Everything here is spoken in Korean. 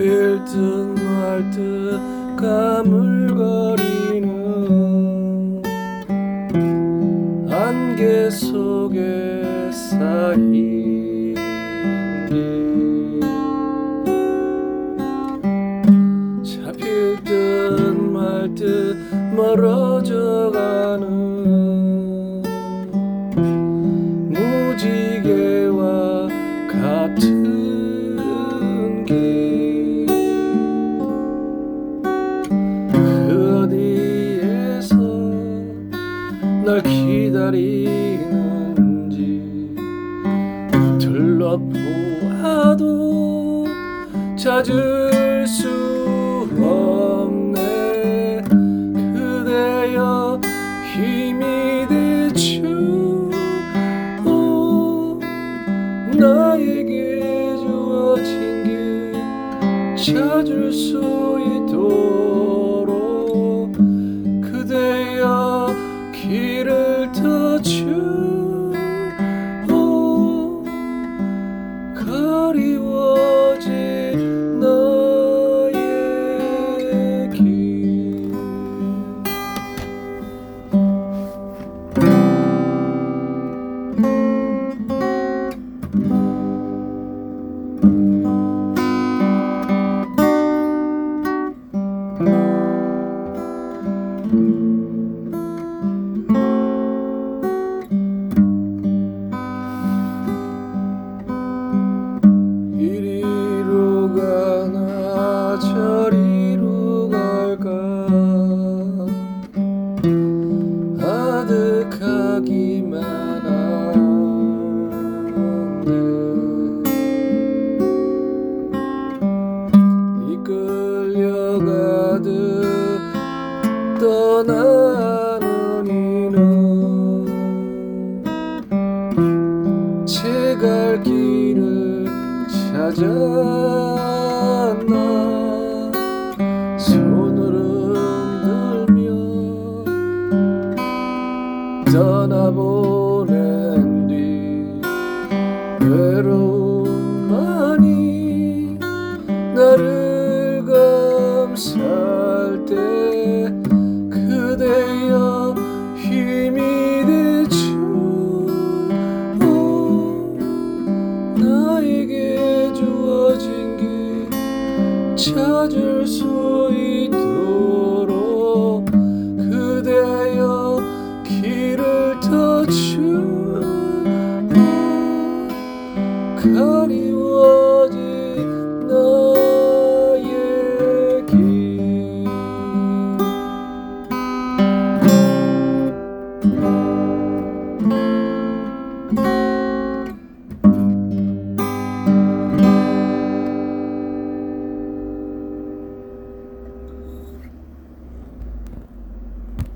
보일 듯말듯 가물거리 안개 속에 쌓인 게 잡힐 듯 말 듯 멀어져가는 무지개와 같은 길 그 어디에서 날 기다리 러보아도 찾을 수 없네. 그대여 힘이 되주오 나에게 주어진 길 찾을 수 있도 저리로 갈까? 아득하기만 한데 이끌려가듯 떠나는 이는 제갈 길을 찾았나 외로움만이 나를 감쌀 때 그대여 힘이 되죠 나에게 주어진 길 찾을 수 있도록 그대여 길을 터주 Oh.